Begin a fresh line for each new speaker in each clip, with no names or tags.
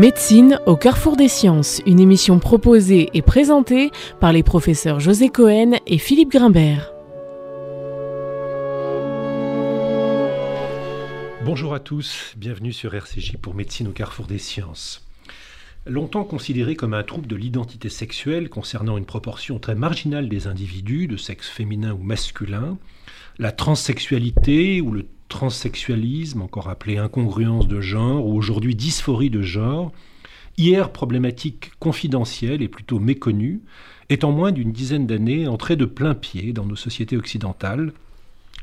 Médecine au carrefour des sciences, une émission proposée et présentée par les professeurs José Cohen et Philippe Grimbert.
Bonjour à tous, bienvenue sur RCJ pour Médecine au carrefour des sciences. Longtemps considéré comme un trouble de l'identité sexuelle concernant une proportion très marginale des individus, de sexe féminin ou masculin, la transsexualité ou le transsexualisme, encore appelé incongruence de genre, ou aujourd'hui dysphorie de genre, hier problématique confidentielle et plutôt méconnue, est en moins d'une dizaine d'années entrée de plein pied dans nos sociétés occidentales,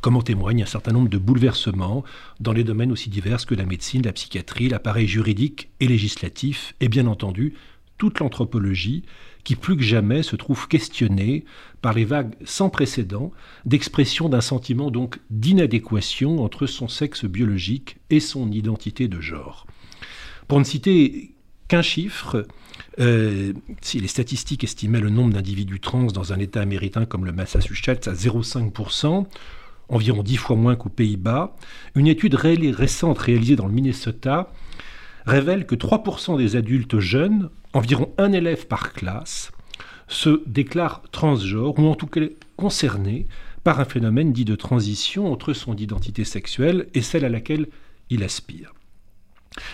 comme en témoigne un certain nombre de bouleversements dans les domaines aussi divers que la médecine, la psychiatrie, l'appareil juridique et législatif, et bien entendu toute l'anthropologie, qui plus que jamais se trouve questionnée par les vagues sans précédent d'expression d'un sentiment donc d'inadéquation entre son sexe biologique et son identité de genre. Pour ne citer qu'un chiffre, euh, si les statistiques estimaient le nombre d'individus trans dans un État américain comme le Massachusetts à 0,5%, environ 10 fois moins qu'aux Pays-Bas, une étude récente réalisée dans le Minnesota révèle que 3% des adultes jeunes environ un élève par classe se déclare transgenre ou en tout cas concerné par un phénomène dit de transition entre son identité sexuelle et celle à laquelle il aspire.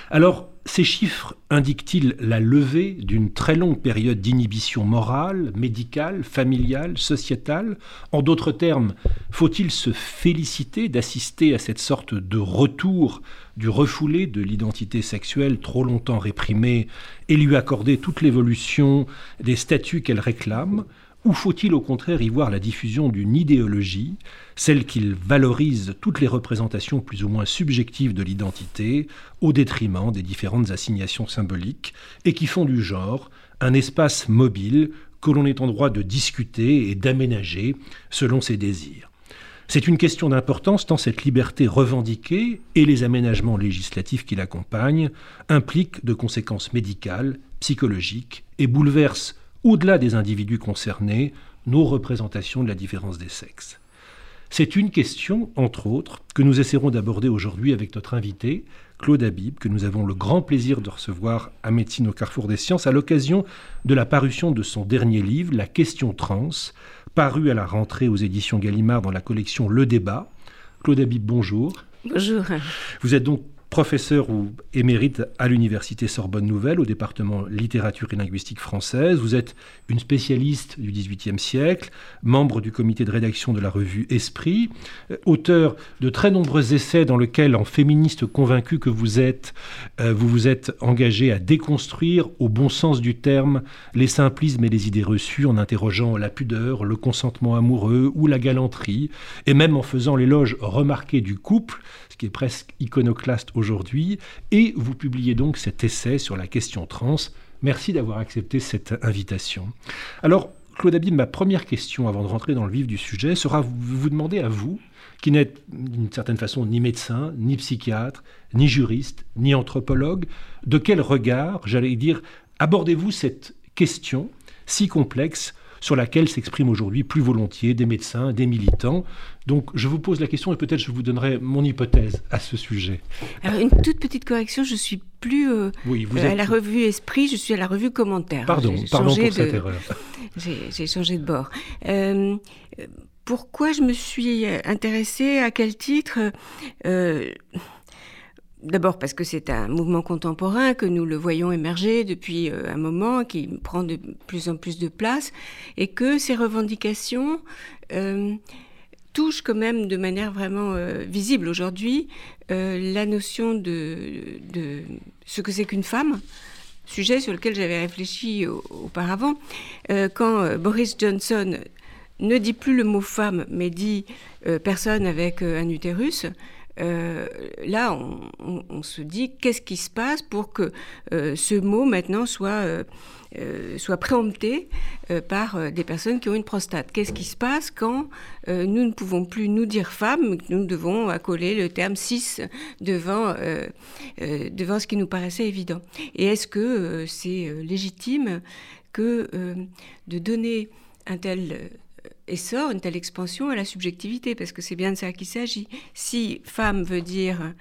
Alors, ces chiffres indiquent-ils la levée d'une très longue période d'inhibition morale, médicale, familiale, sociétale? En d'autres termes, faut-il se féliciter d'assister à cette sorte de retour du refoulé de l'identité sexuelle trop longtemps réprimée et lui accorder toute l'évolution des statuts qu'elle réclame? Ou faut-il au contraire y voir la diffusion d'une idéologie, celle qu'il valorise toutes les représentations plus ou moins subjectives de l'identité, au détriment des différentes assignations symboliques, et qui font du genre un espace mobile que l'on est en droit de discuter et d'aménager selon ses désirs? C'est une question d'importance tant cette liberté revendiquée et les aménagements législatifs qui l'accompagnent impliquent de conséquences médicales, psychologiques et bouleversent, au-delà des individus concernés, nos représentations de la différence des sexes. C'est une question, entre autres, que nous essaierons d'aborder aujourd'hui avec notre invité, Claude Habib, que nous avons le grand plaisir de recevoir à Médecine au Carrefour des Sciences à l'occasion de la parution de son dernier livre, La question trans, paru à la rentrée aux éditions Gallimard dans la collection Le Débat. Claude Habib, bonjour.
Bonjour.
Vous êtes donc professeur ou émérite à l'Université Sorbonne Nouvelle au département littérature et linguistique française. Vous êtes une spécialiste du XVIIIe siècle, membre du comité de rédaction de la revue Esprit, euh, auteur de très nombreux essais dans lesquels, en féministe convaincu que vous êtes, euh, vous vous êtes engagé à déconstruire, au bon sens du terme, les simplismes et les idées reçues en interrogeant la pudeur, le consentement amoureux ou la galanterie, et même en faisant l'éloge remarqué du couple, ce qui est presque iconoclaste aujourd'hui, et vous publiez donc cet essai sur la question trans. Merci d'avoir accepté cette invitation. Alors, Claude Abib, ma première question avant de rentrer dans le vif du sujet sera vous demander à vous, qui n'êtes d'une certaine façon ni médecin, ni psychiatre, ni juriste, ni anthropologue, de quel regard, j'allais dire, abordez-vous cette question si complexe sur laquelle s'expriment aujourd'hui plus volontiers des médecins, des militants. Donc je vous pose la question et peut-être je vous donnerai mon hypothèse à ce sujet.
Alors une toute petite correction, je suis plus euh, oui, vous à la revue Esprit, je suis à la revue Commentaire.
Pardon, pardon pour cette erreur.
J'ai changé de bord. Euh, pourquoi je me suis intéressée À quel titre? Euh, D'abord parce que c'est un mouvement contemporain, que nous le voyons émerger depuis euh, un moment, qui prend de plus en plus de place, et que ces revendications euh, touchent quand même de manière vraiment euh, visible aujourd'hui la notion de, de ce que c'est qu'une femme, sujet sur lequel j'avais réfléchi auparavant. quand Boris Johnson ne dit plus le mot femme, mais dit personne avec un utérus, euh, là, on, se dit qu'est-ce qui se passe pour que euh, ce mot maintenant soit, euh, soit préempté par des personnes qui ont une prostate? Qu'est-ce qui se passe quand nous ne pouvons plus nous dire femme, que nous devons accoler le terme cis devant, devant ce qui nous paraissait évident? Et est-ce que c'est légitime que de donner un tel essor, une telle expansion à la subjectivité, parce que c'est bien de ça qu'il s'agit. Si femme veut dire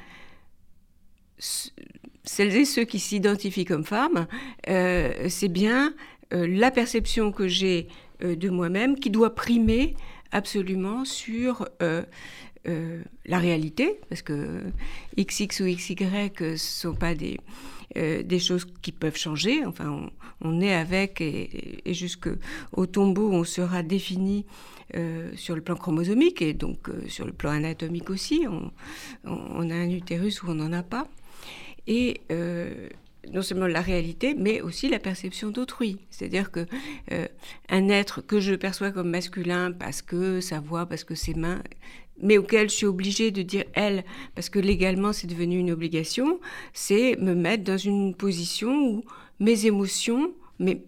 celles et ceux qui s'identifient comme femmes, c'est bien la perception que j'ai de moi-même qui doit primer absolument sur la réalité, parce que XX ou XY ne sont pas des, des choses qui peuvent changer. Enfin, on, est avec et, et jusqu'au tombeau, on sera défini euh, sur le plan chromosomique et donc euh, sur le plan anatomique aussi. On, a un utérus ou on n'en a pas. Et euh, non seulement la réalité, mais aussi la perception d'autrui. C'est-à-dire que un être que je perçois comme masculin parce que sa voix, parce que ses mains, mais auquel je suis obligée de dire elle, parce que légalement c'est devenu une obligation, c'est me mettre dans une position où mes émotions, mais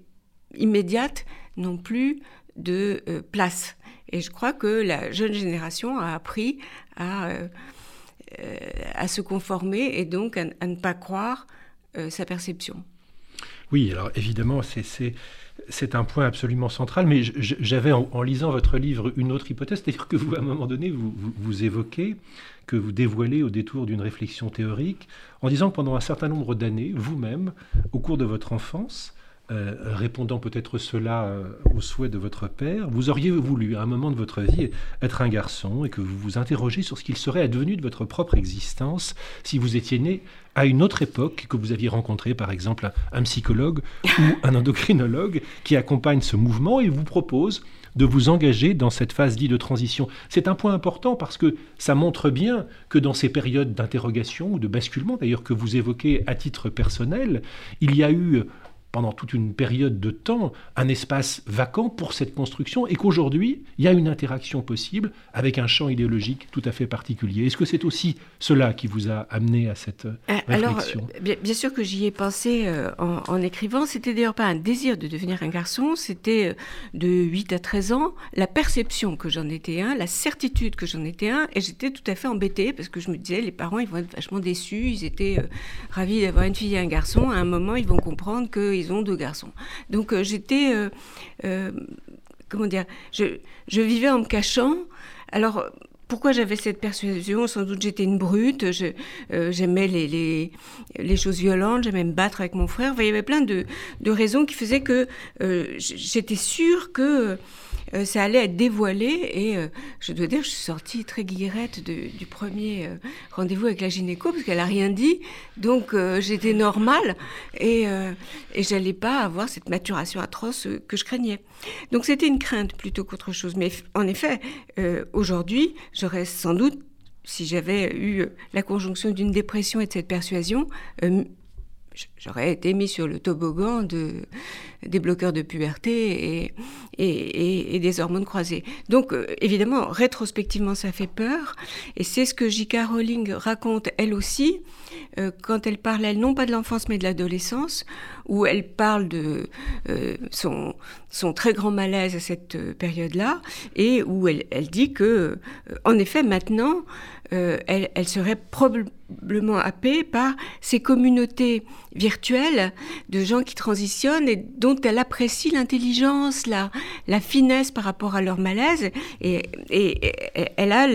immédiates, n'ont plus de place. Et je crois que la jeune génération a appris à, euh, euh, se conformer et donc à, ne pas croire euh, sa perception.
Oui, alors évidemment, c'est un point absolument central, mais j'avais en, lisant votre livre une autre hypothèse, c'est-à-dire que vous, à un moment donné, vous, vous, évoquez, que vous dévoilez au détour d'une réflexion théorique, en disant que pendant un certain nombre d'années, vous-même, au cours de votre enfance, euh, répondant peut-être cela euh, au souhait de votre père, vous auriez voulu à un moment de votre vie être un garçon et que vous vous interrogez sur ce qu'il serait advenu de votre propre existence si vous étiez né à une autre époque, que vous aviez rencontré par exemple un, psychologue ou un endocrinologue qui accompagne ce mouvement et vous propose de vous engager dans cette phase dite de transition. C'est un point important parce que ça montre bien que dans ces périodes d'interrogation ou de basculement, d'ailleurs que vous évoquez à titre personnel, il y a eu pendant toute une période de temps un espace vacant pour cette construction et qu'aujourd'hui, il y a une interaction possible avec un champ idéologique tout à fait particulier. Est-ce que c'est aussi cela qui vous a amené à cette euh, réflexion?
Alors, bien, sûr que j'y ai pensé euh, en, écrivant. C'était d'ailleurs pas un désir de devenir un garçon, c'était euh, de 8 à 13 ans, la perception que j'en étais un, la certitude que j'en étais un, et j'étais tout à fait embêtée parce que je me disais, les parents, ils vont être vachement déçus, ils étaient ravis d'avoir une fille et un garçon, à un moment, ils vont comprendre qu'ils ont deux garçons. Donc euh, j'étais, euh, euh, comment dire, je, vivais en me cachant. Alors pourquoi j'avais cette persuasion? Sans doute j'étais une brute, j'aimais les, les, les, choses violentes, j'aimais me battre avec mon frère. il y avait plein de, de raisons qui faisaient que j'étais sûre que euh, ça allait être dévoilé et euh, je dois dire, je suis sortie très guillerette du premier euh, rendez-vous avec la gynéco parce qu'elle a rien dit, donc j'étais normale et, et j'allais pas avoir cette maturation atroce que je craignais. Donc c'était une crainte plutôt qu'autre chose. Mais en effet, aujourd'hui, j'aurais sans doute si j'avais eu la conjonction d'une dépression et de cette persuasion, j'aurais été mis sur le toboggan de, des bloqueurs de puberté et, des hormones croisées. Donc, euh, évidemment, rétrospectivement, ça fait peur. Et c'est ce que J.K. Rowling raconte, elle aussi, euh, quand elle parle, elle, non pas de l'enfance, mais de l'adolescence, où elle parle de euh, son, très grand malaise à cette période-là, et où elle, dit que, en effet, maintenant, elle, elle serait probablement happée par ces communautés virtuelle de gens qui transitionnent et dont elle apprécie l'intelligence, la, finesse par rapport à leur malaise. Et, elle a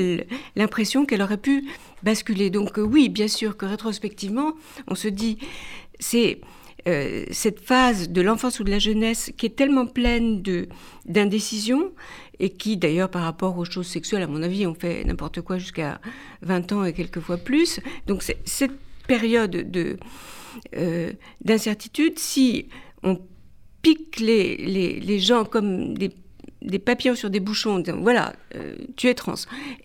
l'impression qu'elle aurait pu basculer. Donc euh, oui, bien sûr que rétrospectivement, on se dit, c'est... Euh, cette phase de l'enfance ou de la jeunesse qui est tellement pleine de d'indécision et qui d'ailleurs par rapport aux choses sexuelles à mon avis on fait n'importe quoi jusqu'à 20 ans et quelquefois plus donc cette période de euh, d'incertitude si on pique les, les, gens comme des, papillons sur des bouchons, voilà, euh, tu es trans,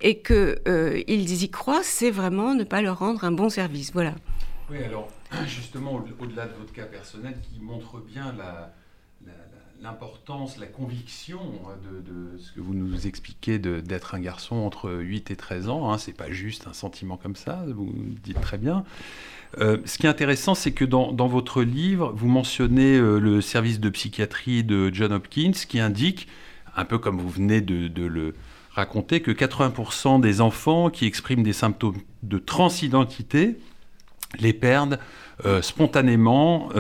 et qu'ils euh, y croient, c'est vraiment ne pas leur rendre un bon service. Voilà.
Oui, alors justement, au-delà de votre cas personnel qui montre bien la, l'importance, la conviction hein, de, ce que vous nous expliquez d'être un garçon entre 8 et 13 ans. Hein, c'est pas juste un sentiment comme ça, vous dites très bien. Euh, ce qui est intéressant, c'est que dans, votre livre, vous mentionnez euh, le service de psychiatrie de John Hopkins qui indique, un peu comme vous venez de, le raconter, que 80% des enfants qui expriment des symptômes de transidentité les perdent euh, spontanément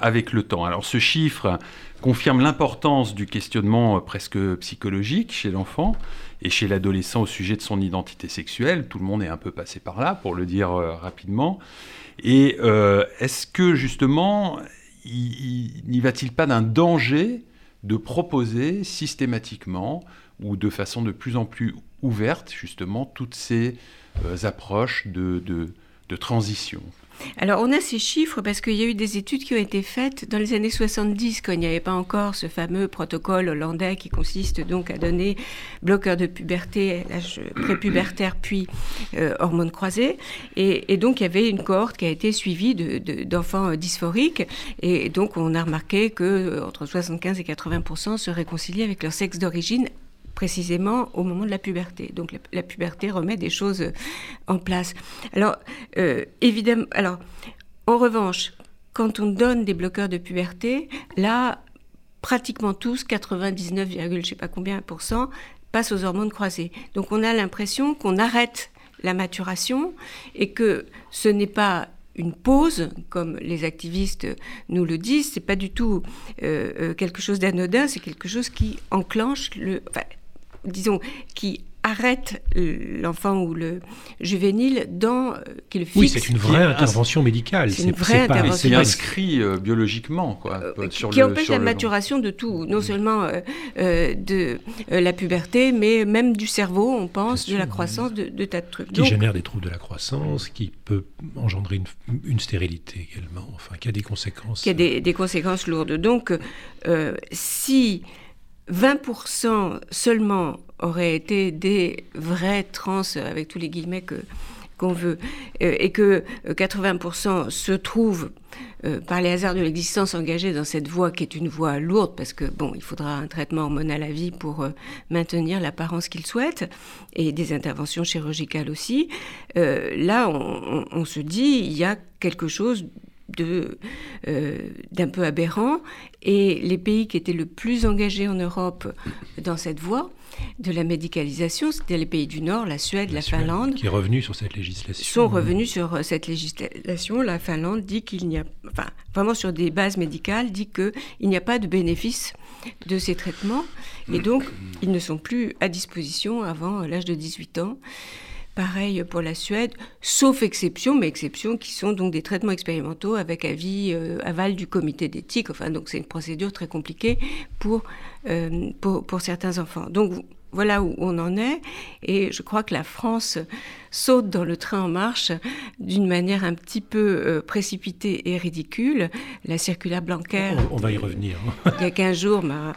avec le temps. Alors ce chiffre confirme l'importance du questionnement presque psychologique chez l'enfant et chez l'adolescent au sujet de son identité sexuelle. Tout le monde est un peu passé par là, pour le dire rapidement. Et est-ce que justement, n'y va-t-il pas d'un danger de proposer systématiquement ou de façon de plus en plus ouverte justement toutes ces euh, approches de, transition?
Alors, on a ces chiffres parce qu'il y a eu des études qui ont été faites dans les années 70, quand il n'y avait pas encore ce fameux protocole hollandais qui consiste donc à donner bloqueur de puberté, l'âge prépubertaire, puis euh, hormones croisées. Et, donc, il y avait une cohorte qui a été suivie d'enfants de, dysphoriques. Et donc, on a remarqué que entre 75 et 80% se réconciliaient avec leur sexe d'origine précisément au moment de la puberté. Donc la, puberté remet des choses euh, en place. Alors, euh, évidemment, alors, en revanche, quand on donne des bloqueurs de puberté, là, pratiquement tous, 99, je sais pas combien pour cent, passent aux hormones croisées. Donc on a l'impression qu'on arrête la maturation et que ce n'est pas une pause, comme les activistes nous le disent, c'est pas du tout euh, quelque chose d'anodin, c'est quelque chose qui enclenche le, disons, qui arrête l'enfant ou le juvénile dans euh,
qui le fixe. Oui, c'est une vraie intervention médicale.
C'est une vraie intervention.
C'est inscrit euh, biologiquement, quoi.
Euh, qui empêche la maturation de tout, non seulement de la puberté, mais même du cerveau, on pense, de la croissance, de, tas de trucs.
Qui génère des troubles de la croissance, qui peut engendrer une, stérilité également, enfin, qui a des conséquences.
Qui a des, des conséquences lourdes. Donc, si 20% seulement auraient été des vrais trans, avec tous les guillemets que qu'on veut, euh, et que 80% euh, se trouvent, euh, par les hasards de l'existence, engagés dans cette voie qui est une voie lourde, parce que, bon, il faudra un traitement hormonal à vie pour maintenir l'apparence qu'ils souhaitent, et des interventions chirurgicales aussi. là, on, on, se dit, il y a quelque chose de, euh, d'un peu aberrant. Et les pays qui étaient le plus engagés en Europe dans cette voie de la médicalisation, c'était les pays du Nord, la Suède, la, Finlande.
Qui est revenu sur cette législation.
Sont revenus sur euh, cette législation. La Finlande dit qu'il n'y a, enfin, vraiment sur des bases médicales, dit qu'il n'y a pas de bénéfice de ces traitements. Et donc, ils ne sont plus à disposition avant l'âge de 18 ans. Pareil pour la Suède, sauf exception, mais exceptions qui sont donc des traitements expérimentaux avec avis euh, aval du comité d'éthique. Enfin, donc c'est une procédure très compliquée pour, euh, certains enfants. Donc voilà où on en est. Et je crois que la France saute dans le train en marche d'une manière un petit peu euh, précipitée et ridicule. La circulaire Blanquer.
On, va y revenir.
il y a 15 jours, m'a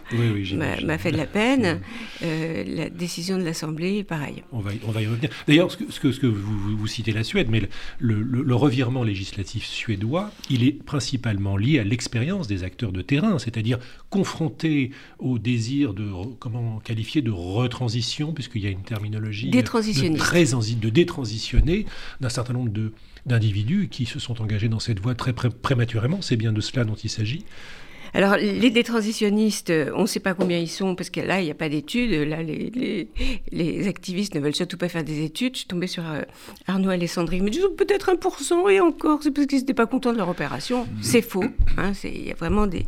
fait de la peine. Euh, la décision de l'Assemblée, pareil.
On va, on va y revenir. D'ailleurs, ce que, ce que, ce que vous, vous, citez la Suède, mais le, le, revirement législatif suédois, il est principalement lié à l'expérience des acteurs de terrain, c'est-à-dire confrontés au désir de, comment qualifier, de retransition, puisqu'il y a une terminologie de, très de détransitionner d'un certain nombre d'individus qui se sont engagés dans cette voie très prématurément. C'est bien de cela dont il s'agit.
Alors, les détransitionnistes, on ne sait pas combien ils sont, parce que là, il n'y a pas d'études. Là, les, les, activistes ne veulent surtout pas faire des études. Je suis tombée sur euh, Arnaud Alessandri. Il me dit peut-être 1%, et encore, c'est parce qu'ils n'étaient pas contents de leur opération. C'est faux. Hein, il y a vraiment des,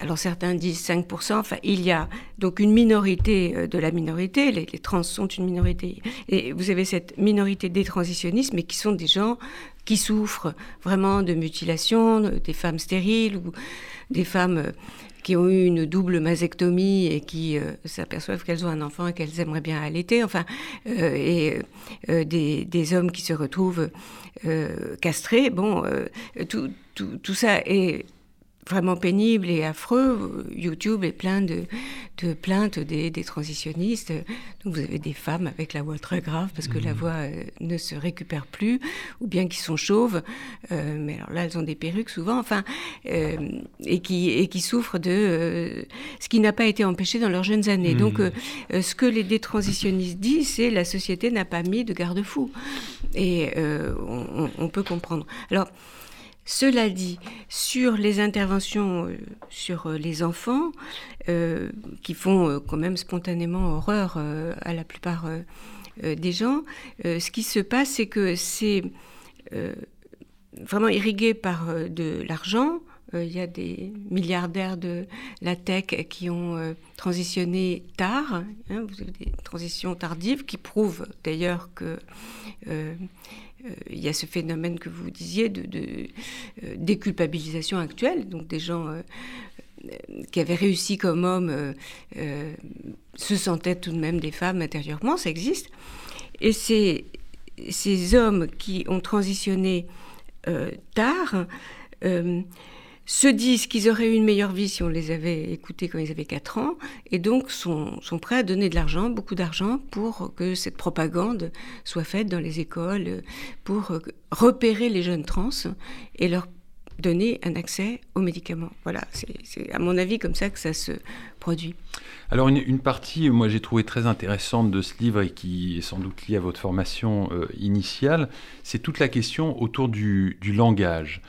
alors certains disent 5%, enfin il y a donc une minorité euh, de la minorité, les, trans sont une minorité, et vous avez cette minorité des transitionnistes, mais qui sont des gens qui souffrent vraiment de mutilation, des femmes stériles ou des femmes euh, qui ont eu une double mastectomie et qui euh, s'aperçoivent qu'elles ont un enfant et qu'elles aimeraient bien allaiter, enfin, et des, hommes qui se retrouvent castrés. Bon, tout, tout, tout ça est vraiment pénible et affreux. YouTube est plein de, de plaintes des, des, transitionnistes. Donc vous avez des femmes avec la voix très grave parce que la mmh. voix euh, ne se récupère plus, ou bien qui sont chauves, euh, mais alors là elles ont des perruques souvent, enfin, euh, et, qui, et qui souffrent de ce qui n'a pas été empêché dans leurs jeunes années. Donc mmh. ce que les détransitionnistes disent, c'est la société n'a pas mis de garde-fou. Et on, on, peut comprendre. Alors, cela dit, sur les interventions euh, sur euh, les enfants, euh, qui font quand même spontanément horreur à la plupart des gens, ce qui se passe, c'est que c'est vraiment irrigué par de l'argent, il y a des milliardaires de la tech qui ont transitionné tard. Hein, vous avez des transitions tardives qui prouvent d'ailleurs que il y a ce phénomène que vous disiez de, de déculpabilisation actuelle, donc des gens qui avaient réussi comme hommes se sentaient tout de même des femmes intérieurement, ça existe. Et ces, ces hommes qui ont transitionné euh, tard euh, se disent qu'ils auraient eu une meilleure vie si on les avait écoutés quand ils avaient 4 ans, et donc sont, sont prêts à donner de l'argent, beaucoup d'argent, pour que cette propagande soit faite dans les écoles, pour repérer les jeunes trans et leur donner un accès aux médicaments. Voilà, c'est à mon avis comme ça que ça se produit.
Alors une, partie, moi j'ai trouvé très intéressante de ce livre et qui est sans doute liée à votre formation euh, initiale, c'est toute la question autour du, langage.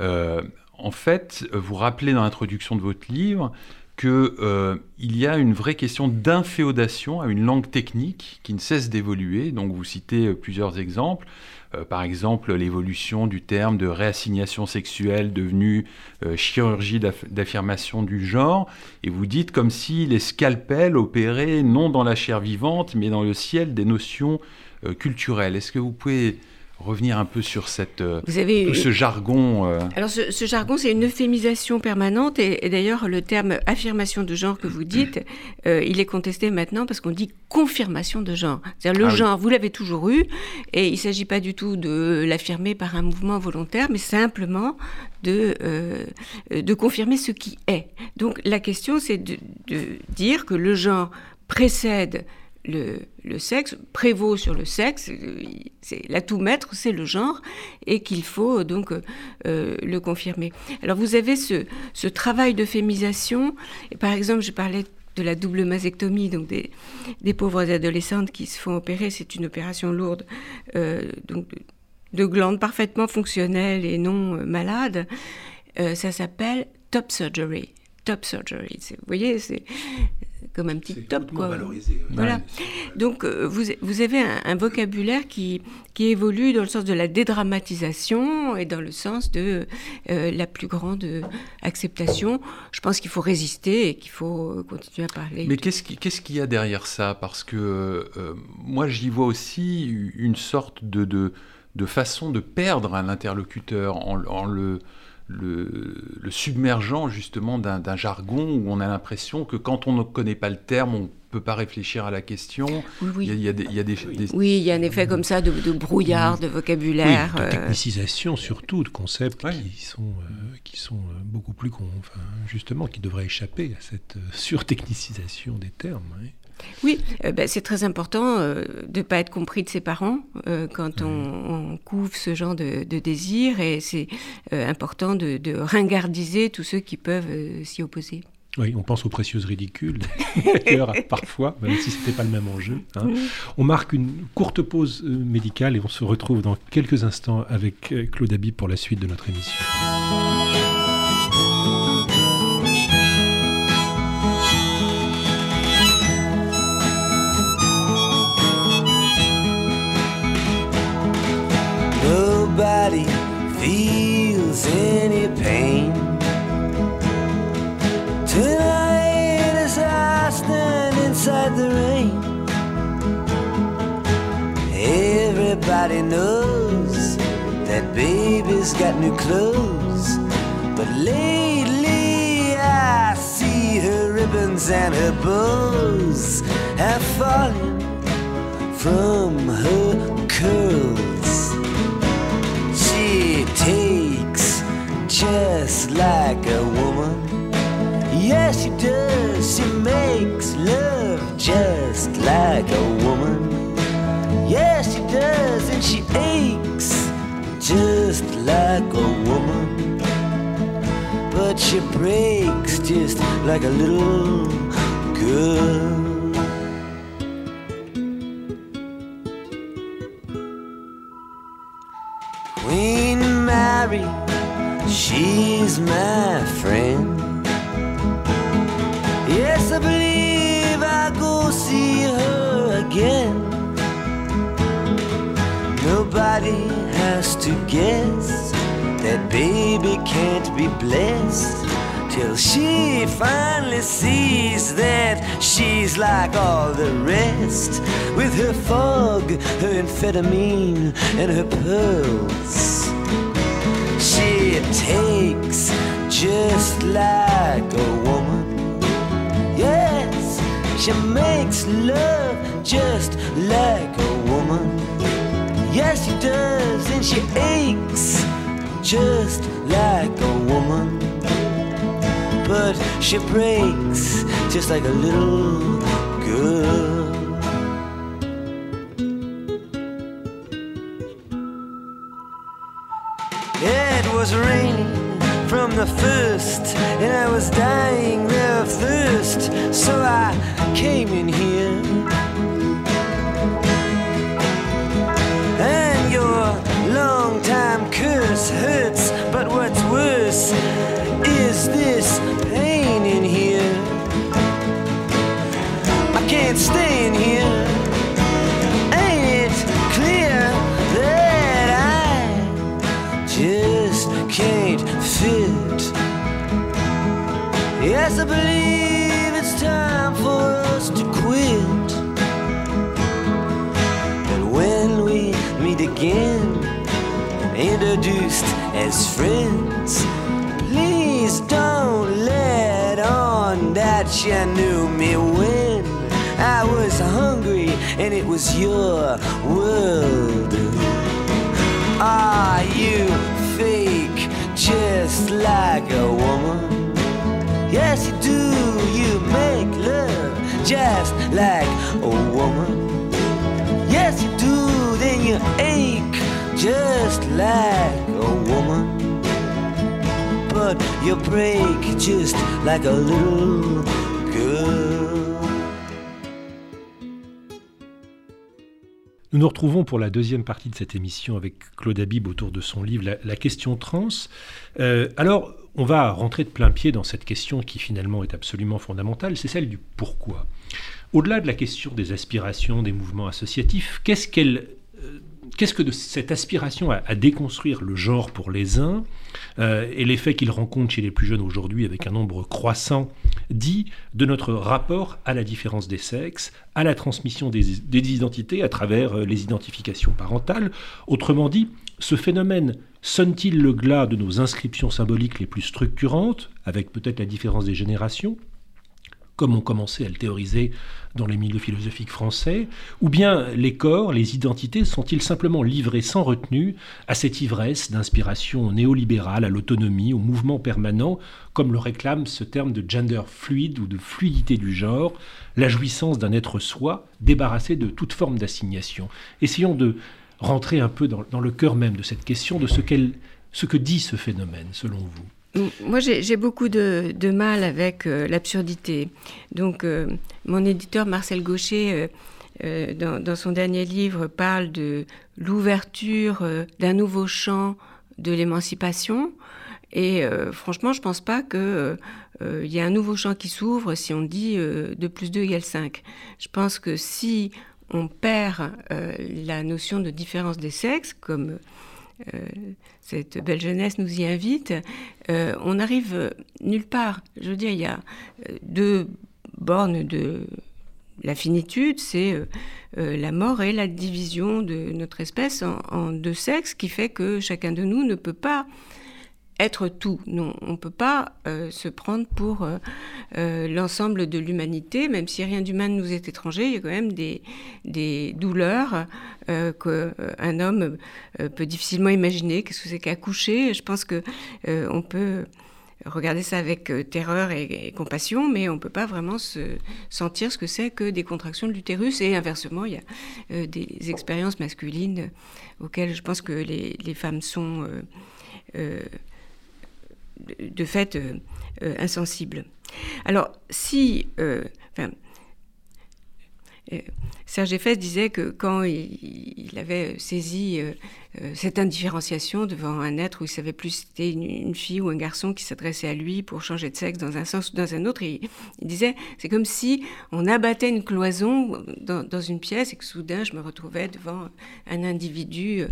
Euh, en fait, vous rappelez dans l'introduction de votre livre qu'il euh, y a une vraie question d'inféodation à une langue technique qui ne cesse d'évoluer. Donc vous citez plusieurs exemples. Euh, par exemple l'évolution du terme de réassignation sexuelle devenu euh, chirurgie d'affirmation du genre, et vous dites comme si les scalpels opéraient non dans la chair vivante, mais dans le ciel des notions euh, culturelles. Est-ce que vous pouvez revenir un peu sur cette, euh, tout ce jargon.
Euh. Alors ce, jargon, c'est une euphémisation permanente et, d'ailleurs le terme affirmation de genre que vous dites, euh, il est contesté maintenant parce qu'on dit confirmation de genre. C'est-à-dire le ah genre, vous l'avez toujours eu et il ne s'agit pas du tout de l'affirmer par un mouvement volontaire, mais simplement de, de confirmer ce qui est. Donc la question, c'est de, de dire que le genre précède le, sexe prévaut sur le sexe, c'est maître, c'est le genre, et qu'il faut donc euh, le confirmer. Alors vous avez ce, travail de féminisation, et par exemple je parlais de la double mastectomie, donc des, pauvres adolescentes qui se font opérer, c'est une opération lourde, euh, donc de, glandes parfaitement fonctionnelles et non euh, malades, ça s'appelle top surgery. Top surgery, vous voyez, c'est comme un petit top. Quoi. Voilà. Donc euh, vous, vous, avez un, vocabulaire qui, qui évolue dans le sens de la dédramatisation et dans le sens de euh, la plus grande acceptation. Je pense qu'il faut résister et qu'il faut continuer à parler.
Mais qu'est-ce qu'il y a derrière ça? Parce que euh, moi j'y vois aussi une sorte de, de, de façon de perdre un interlocuteur en, en le le, submergent justement d'un jargon où on a l'impression que quand on ne connaît pas le terme, on ne peut pas réfléchir à la question.
Oui,
Il, y a, des,
oui, il y a un effet comme ça de, brouillard, de vocabulaire.
de euh. technicisation surtout, de concepts qui sont, euh, qui sont euh, beaucoup plus... Enfin, justement, qui devraient échapper à cette surtechnicisation des termes.
Oui, euh, ben, c'est très important euh, de ne pas être compris de ses parents euh, quand on, couvre ce genre de, désir et c'est important de, ringardiser tous ceux qui peuvent s'y opposer.
Oui, on pense aux précieuses ridicules, d'ailleurs, parfois, même si ce n'était pas le même enjeu. Hein. On marque une courte pause médicale et on se retrouve dans quelques instants avec Claude Habib pour la suite de notre émission. Nobody feels any pain. Tonight as I stand inside the rain, everybody knows that baby's got new clothes. But lately I see her ribbons and her bows have fallen from her curls just like a woman. Yes, she does. She makes love just like a woman. Yes, she does, and she aches just like a woman. But she breaks just like a little girl. She's my friend. Yes, I believe I'll go see her again. Nobody has to guess
that baby can't be blessed till she finally sees that she's like all the rest with her fog, her amphetamine, and her pearls. Just like a woman. Yes, she makes love just like a woman. Yes, she does, and she aches just like a woman. But she breaks just like a little girl. It was raining from the first, and I was dying of thirst, so I came in here. And your long time curse hurts, but what's worse Yes, I believe it's time for us to quit. But when we meet again, introduced as friends, please don't let on that you knew me when I was hungry and it was your world. Are you fake just like a woman? Yes, you do. You make love just like a woman. Yes, you do. Then you ache just like a woman. But you break just like a little
Nous nous retrouvons pour la deuxième partie de cette émission avec Claude Habib autour de son livre La, question trans. Euh, alors, on va rentrer de plein pied dans cette question qui finalement est absolument fondamentale, c'est celle du pourquoi. Au-delà de la question des aspirations des mouvements associatifs, qu'est-ce qu'elle euh, Qu'est-ce que cette aspiration à, déconstruire le genre pour les uns euh, et l'effet qu'il rencontre chez les plus jeunes aujourd'hui avec un nombre croissant dit de notre rapport à la différence des sexes, à la transmission des, des identités à travers euh, les identifications parentales? Autrement dit, ce phénomène sonne-t-il le glas de nos inscriptions symboliques les plus structurantes, avec peut-être la différence des générations? Comme on commençait à le théoriser dans les milieux philosophiques français, ou bien les corps, les identités sont-ils simplement livrés sans retenue à cette ivresse d'inspiration néolibérale, à l'autonomie, au mouvement permanent, comme le réclame ce terme de gender fluide ou de fluidité du genre, la jouissance d'un être soi débarrassé de toute forme d'assignation? Essayons de rentrer un peu dans, le cœur même de cette question, de ce, ce que dit ce phénomène, selon vous.
Moi, j'ai beaucoup de, mal avec euh, l'absurdité. Donc, euh, mon éditeur Marcel Gaucher, euh, dans, dans, son dernier livre, parle de l'ouverture d'un nouveau champ de l'émancipation. Et franchement, je ne pense pas qu'il y ait un nouveau champ qui s'ouvre si on dit 2 plus 2 égale 5. Je pense que si on perd la notion de différence des sexes, comme euh, cette belle jeunesse nous y invite, euh, on n'arrive nulle part. Je veux dire, il y a euh, deux bornes de la finitude, c'est euh, euh, la mort et la division de notre espèce en, deux sexes, qui fait que chacun de nous ne peut pas être tout. Non, on ne peut pas euh, se prendre pour euh, euh, l'ensemble de l'humanité, même si rien d'humain nous est étranger, il y a quand même des, des douleurs qu'un homme peut difficilement imaginer. Qu'est-ce que c'est qu'accoucher? Je pense que on peut regarder ça avec terreur et, et, compassion, mais on ne peut pas vraiment se sentir ce que c'est que des contractions de l'utérus. Et inversement, il y a des expériences masculines auxquelles je pense que les, les femmes sont de fait euh, euh, insensible. Alors, si. Euh, Serge Effès disait que quand il, avait saisi euh, cette indifférenciation devant un être où il savait plus si c'était une, fille ou un garçon qui s'adressait à lui pour changer de sexe dans un sens ou dans un autre. il, disait, c'est comme si on abattait une cloison dans, une pièce et que soudain je me retrouvais devant un individu. Euh,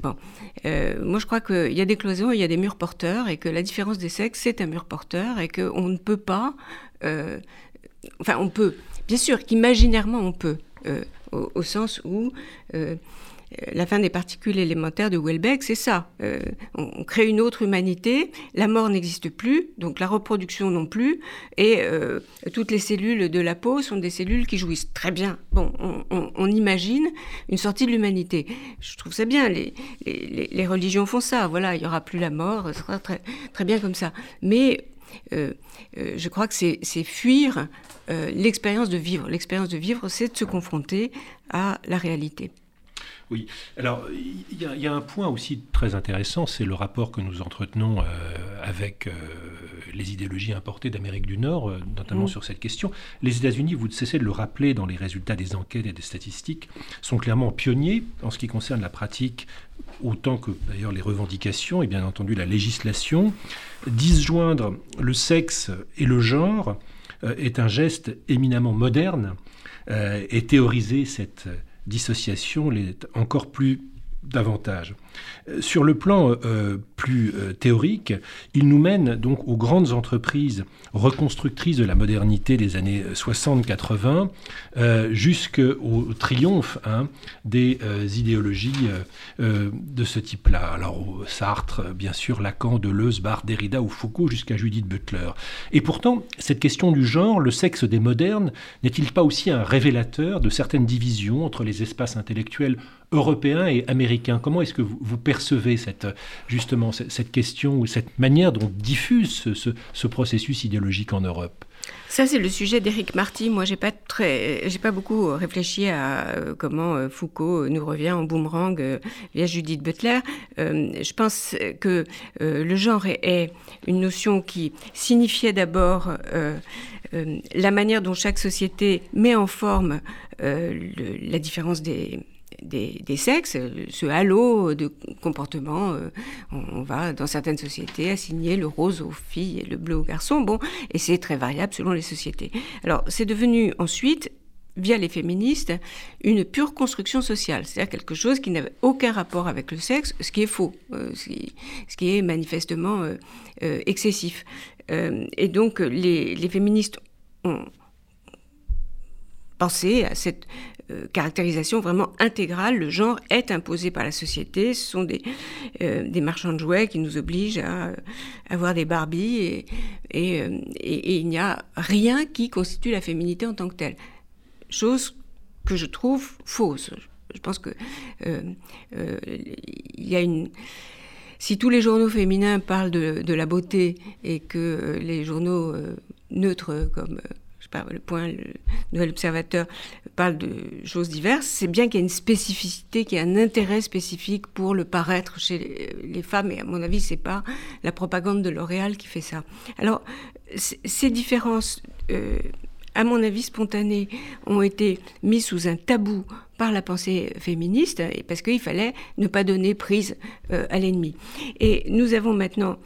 bon, euh, moi je crois qu'il y a des cloisons il y a des murs porteurs et que la différence des sexes c'est un mur porteur et qu'on ne peut pas, enfin on peut, bien sûr qu'imaginairement on peut, au, au, sens où la fin des particules élémentaires de Welbeck, c'est ça. Euh, on, crée une autre humanité, la mort n'existe plus, donc la reproduction non plus, et euh, toutes les cellules de la peau sont des cellules qui jouissent très bien. Bon, on, imagine une sortie de l'humanité. Je trouve ça bien, les, religions font ça, voilà, il n'y aura plus la mort, ce sera très, très bien comme ça. Mais euh, je crois que c'est fuir l'expérience de vivre. L'expérience de vivre, c'est de se confronter à la réalité.
Oui, alors il y, a un point aussi très intéressant, c'est le rapport que nous entretenons euh, avec euh, les idéologies importées d'Amérique du Nord, euh, notamment mm. sur cette question. Les États-Unis, vous ne cessez de le rappeler dans les résultats des enquêtes et des statistiques, sont clairement pionniers en ce qui concerne la pratique, autant que d'ailleurs les revendications et bien entendu la législation. Disjoindre le sexe et le genre est un geste éminemment moderne et théoriser cette dissociation l'est encore plus davantage. Euh, sur le plan euh, plus euh, théorique, il nous mène donc aux grandes entreprises reconstructrices de la modernité des années 60-80, jusqu'au triomphe hein, des idéologies de ce type-là. Alors Sartre, bien sûr, Lacan, Deleuze, Barthes, Derrida ou Foucault, jusqu'à Judith Butler. Et pourtant, cette question du genre, le sexe des modernes, n'est-il pas aussi un révélateur de certaines divisions entre les espaces intellectuels européens et américains Comment est-ce que vous, percevez cette, justement cette, question ou cette manière dont diffuse ce, processus idéologique en Europe?
Ça, c'est le sujet d'Éric Marty. Moi, j'ai pas très, j'ai pas beaucoup réfléchi à euh, comment euh, Foucault nous revient en boomerang euh, via Judith Butler. je pense que le genre est, une notion qui signifiait d'abord la manière dont chaque société met en forme la différence des, des, sexes, ce halo de comportement. Euh, on, va, dans certaines sociétés, assigner le rose aux filles et le bleu aux garçons. Bon, et c'est très variable selon les sociétés. Alors, c'est devenu ensuite via les féministes, une pure construction sociale, c'est-à-dire quelque chose qui n'avait aucun rapport avec le sexe, ce qui est faux, euh, ce, qui, est manifestement euh, excessif. et donc les, féministes ont pensé à cette euh, caractérisation vraiment intégrale. Le genre est imposé par la société. Ce sont des, euh, des marchands de jouets qui nous obligent à euh, avoir des Barbies et, il n'y a rien qui constitue la féminité en tant que telle. Chose que je trouve fausse. Je pense que il y a une si tous les journaux féminins parlent de la beauté et que les journaux neutres comme le point, le Nouvel Observateur parle de choses diverses, c'est bien qu'il y ait une spécificité, qu'il y ait un intérêt spécifique pour le paraître chez les, femmes, et à mon avis, c'est pas la propagande de L'Oréal qui fait ça. Alors, ces différences, euh, à mon avis, spontanées, ont été mises sous un tabou par la pensée féministe, parce qu'il fallait ne pas donner prise euh, à l'ennemi. Et nous avons maintenant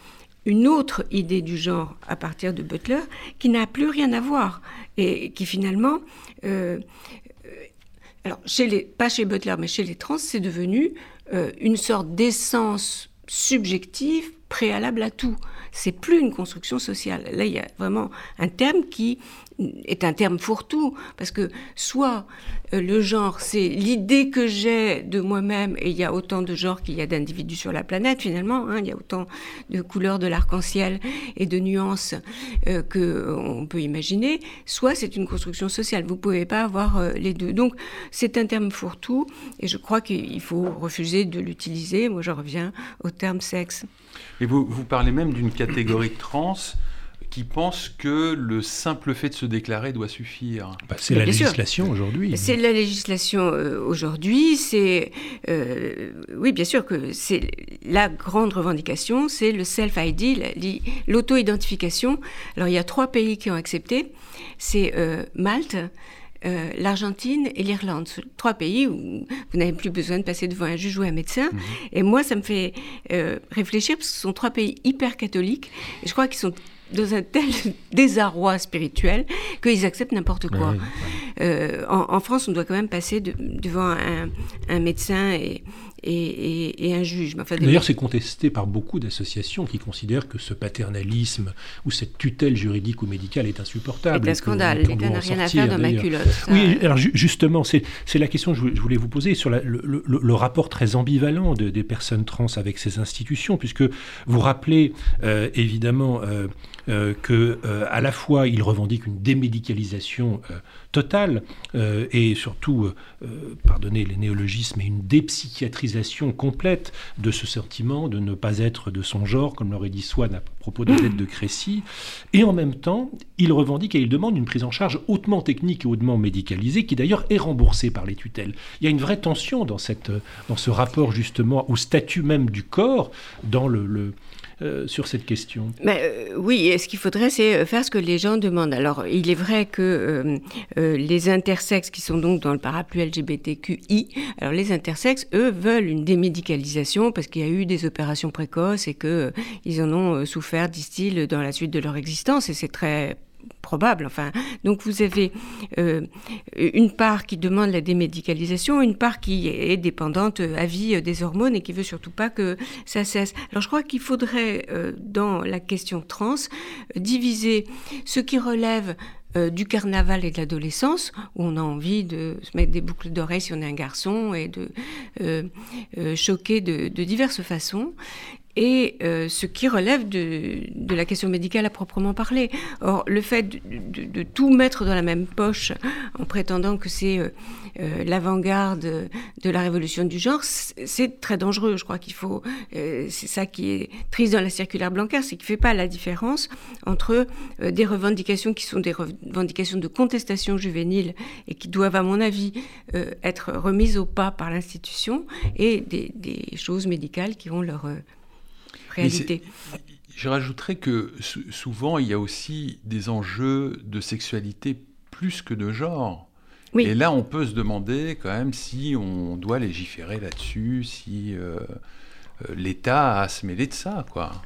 une autre idée du genre à partir de Butler qui n'a plus rien à voir et qui finalement, euh, alors pas chez Butler mais chez les trans, c'est devenu euh, une sorte d'essence subjective préalable à tout. C'est plus une construction sociale. Là, il y a vraiment un terme qui est un terme fourre-tout, parce que soit euh, le genre, c'est l'idée que j'ai de moi-même, et il y a autant de genres qu'il y a d'individus sur la planète finalement, hein, il y a autant de couleurs de l'arc-en-ciel et de nuances euh, qu'on peut imaginer, soit c'est une construction sociale, vous ne pouvez pas avoir euh, les deux. Donc c'est un terme fourre-tout, et je crois qu'il faut refuser de l'utiliser, moi je reviens au terme sexe.
Et vous, vous parlez même d'une catégorie trans qui pensent que le simple fait de se déclarer doit suffire.
Bah, c'est la législation aujourd'hui.
C'est la législation euh, aujourd'hui. C'est euh, oui, bien sûr que c'est la grande revendication, c'est le self-ID, l'auto-identification. Alors il y a trois pays qui ont accepté. C'est euh, Malte, euh, l'Argentine et l'Irlande. Trois pays où vous n'avez plus besoin de passer devant un juge ou un médecin. Mhm. Et moi, ça me fait euh, réfléchir parce que ce sont trois pays hyper catholiques. Et je crois qu'ils sont dans un tel désarroi spirituel qu'ils acceptent n'importe quoi. Euh, en, France, on doit quand même passer devant un, médecin et, et, un juge.
D'ailleurs, c'est contesté par beaucoup d'associations qui considèrent que ce paternalisme ou cette tutelle juridique ou médicale est insupportable.
C'est un scandale. L'État n'a rien à faire dans ma culotte.
Oui, alors justement, c'est la question que je voulais vous poser sur le, rapport très ambivalent des personnes trans avec ces institutions, puisque vous rappelez euh, évidemment euh, euh, que à la fois ils revendiquent une démédicalisation totale et surtout, pardonnez les néologismes, et une dépsychiatrisation complète de ce sentiment de ne pas être de son genre, comme l'aurait dit Swann à propos de l'aide de Crécy. Et en même temps, il revendique et il demande une prise en charge hautement technique et hautement médicalisée, qui d'ailleurs est remboursée par les tutelles. Il y a une vraie tension dans, cette, dans ce rapport justement au statut même du corps, dans le euh, sur cette question
euh, Oui, ce qu'il faudrait, c'est euh, faire ce que les gens demandent. Alors, il est vrai que les intersexes, qui sont donc dans le parapluie LGBTQI, alors les intersexes, eux, veulent une démédicalisation parce qu'il y a eu des opérations précoces et qu'ils en ont souffert, disent-ils, dans la suite de leur existence. Et c'est très probable. Enfin, donc vous avez euh, une part qui demande la démédicalisation, une part qui est dépendante à vie des hormones et qui veut surtout pas que ça cesse. Alors je crois qu'il faudrait euh, dans la question trans diviser ce qui relève euh, du carnaval et de l'adolescence, où on a envie de se mettre des boucles d'oreilles si on est un garçon et de choquer de, de, diverses façons, et euh, ce qui relève de, la question médicale à proprement parler. Or, le fait de, tout mettre dans la même poche en prétendant que c'est euh, euh, l'avant-garde de la révolution du genre, c'est très dangereux. Je crois qu'il faut. c'est ça qui est triste dans la circulaire Blanquer, c'est qu'il ne fait pas la différence entre des revendications qui sont des revendications de contestation juvénile et qui doivent, à mon avis, être remises au pas par l'institution et des, des, choses médicales qui ont leur réalité.
Je rajouterais que souvent, il y a aussi des enjeux de sexualité plus que de genre. Et là, on peut se demander quand même si on doit légiférer là-dessus, si euh, euh, l'État a à se mêler de ça, quoi.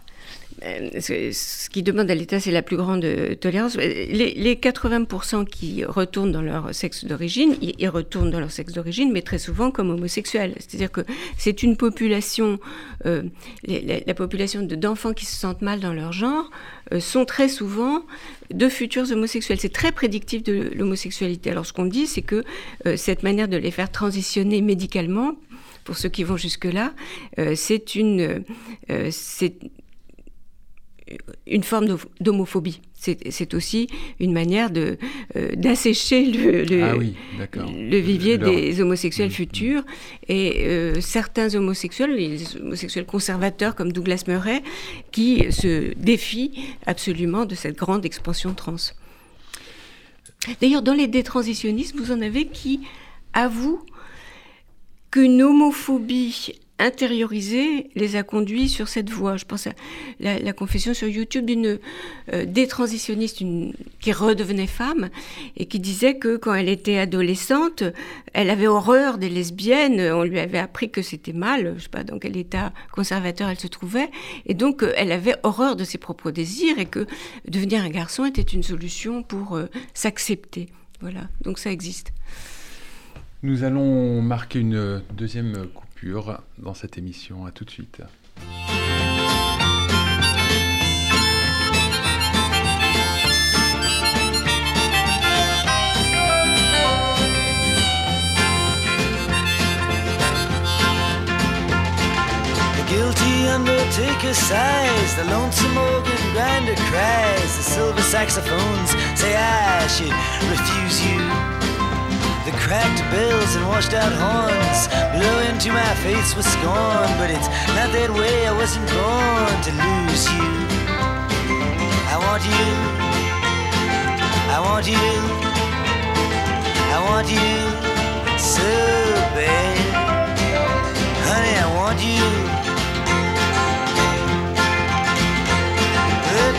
Euh, ce qui demande à l'État, c'est la plus grande tolérance. Les, 80% qui retournent dans leur sexe d'origine, ils, retournent dans leur sexe d'origine, mais très souvent comme homosexuels. C'est-à-dire que c'est une population, euh, la, population d'enfants qui se sentent mal dans leur genre euh, sont très souvent de futurs homosexuels. C'est très prédictif de l'homosexualité. Alors ce qu'on dit, c'est que cette manière de les faire transitionner médicalement, pour ceux qui vont jusque-là, c'est une, une forme d'homophobie. C'est aussi une manière de euh, d'assécher le, le,
ah
le, vivier des homosexuels mm. futurs. Et euh, certains homosexuels, les homosexuels conservateurs comme Douglas Murray, qui se défient absolument de cette grande expansion trans. D'ailleurs, dans les détransitionnistes, vous en avez qui avouent qu'une homophobie intériorisé les a conduits sur cette voie. Je pense à la, confession sur YouTube d'une euh, détransitionniste qui redevenait femme et qui disait que quand elle était adolescente, elle avait horreur des lesbiennes. On lui avait appris que c'était mal, je sais pas dans quel état conservateur elle se trouvait, et donc euh, elle avait horreur de ses propres désirs et que devenir un garçon était une solution pour euh, s'accepter. Voilà, donc ça existe.
Nous allons marquer une deuxième dans cette émission. À tout de suite. guilty undertaker sighs, the lonesome organ grinder cries, the silver saxophones say I should refuse you. The cracked bells and washed out horns blow into my face with scorn. But it's not that way, I wasn't born to lose you. I want you, I want you, I want you so bad. Honey, I want you.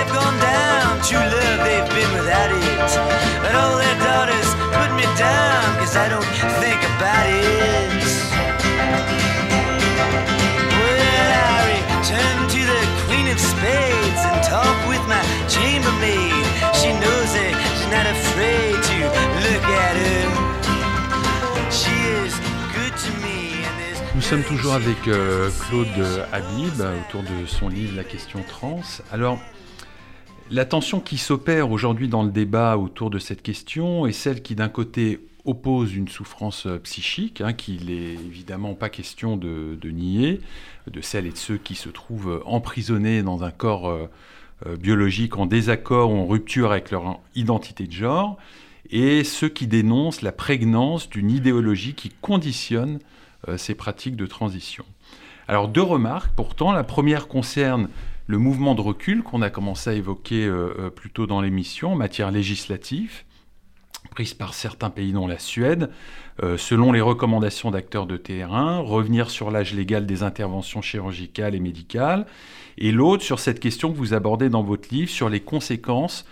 They've gone down. True love, they've been without it. But all their daughters put me down, cause I don't think about it. Well, I return to the Queen of Spades and talk with my chambermaid. She knows it, she's not afraid to look at her. She is good to me. and
Nous sommes toujours avec euh, Claude Habib autour de son livre La question trans. Alors, la tension qui s'opère aujourd'hui dans le débat autour de cette question est celle qui, d'un côté, oppose une souffrance euh, psychique, hein, qu'il n'est évidemment pas question de, nier, de celles et de ceux qui se trouvent emprisonnés dans un corps euh, euh, biologique en désaccord ou en rupture avec leur identité de genre, et ceux qui dénoncent la prégnance d'une idéologie qui conditionne ces pratiques de transition. Alors deux remarques pourtant. La première concerne le mouvement de recul qu'on a commencé à évoquer euh, euh, plus tôt dans l'émission en matière législative, prise par certains pays dont la Suède, euh, selon les recommandations d'acteurs de terrain, revenir sur l'âge légal des interventions chirurgicales et médicales, et l'autre sur cette question que vous abordez dans votre livre sur les conséquences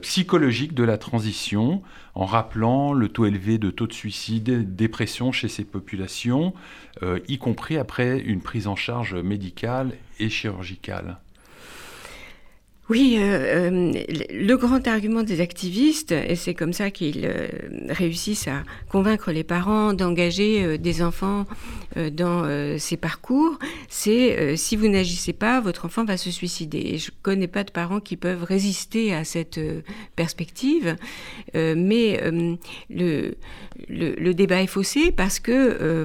psychologiques de la transition, en rappelant le taux élevé de taux de suicide dépression chez ces populations, y compris après une prise en charge médicale et chirurgicale.
Oui, euh, euh, le grand argument des activistes, et c'est comme ça qu'ils euh, réussissent à convaincre les parents d'engager des enfants dans ces parcours, c'est si vous n'agissez pas, votre enfant va se suicider. Je connais pas de parents qui peuvent résister à cette perspective, mais le, débat est faussé parce que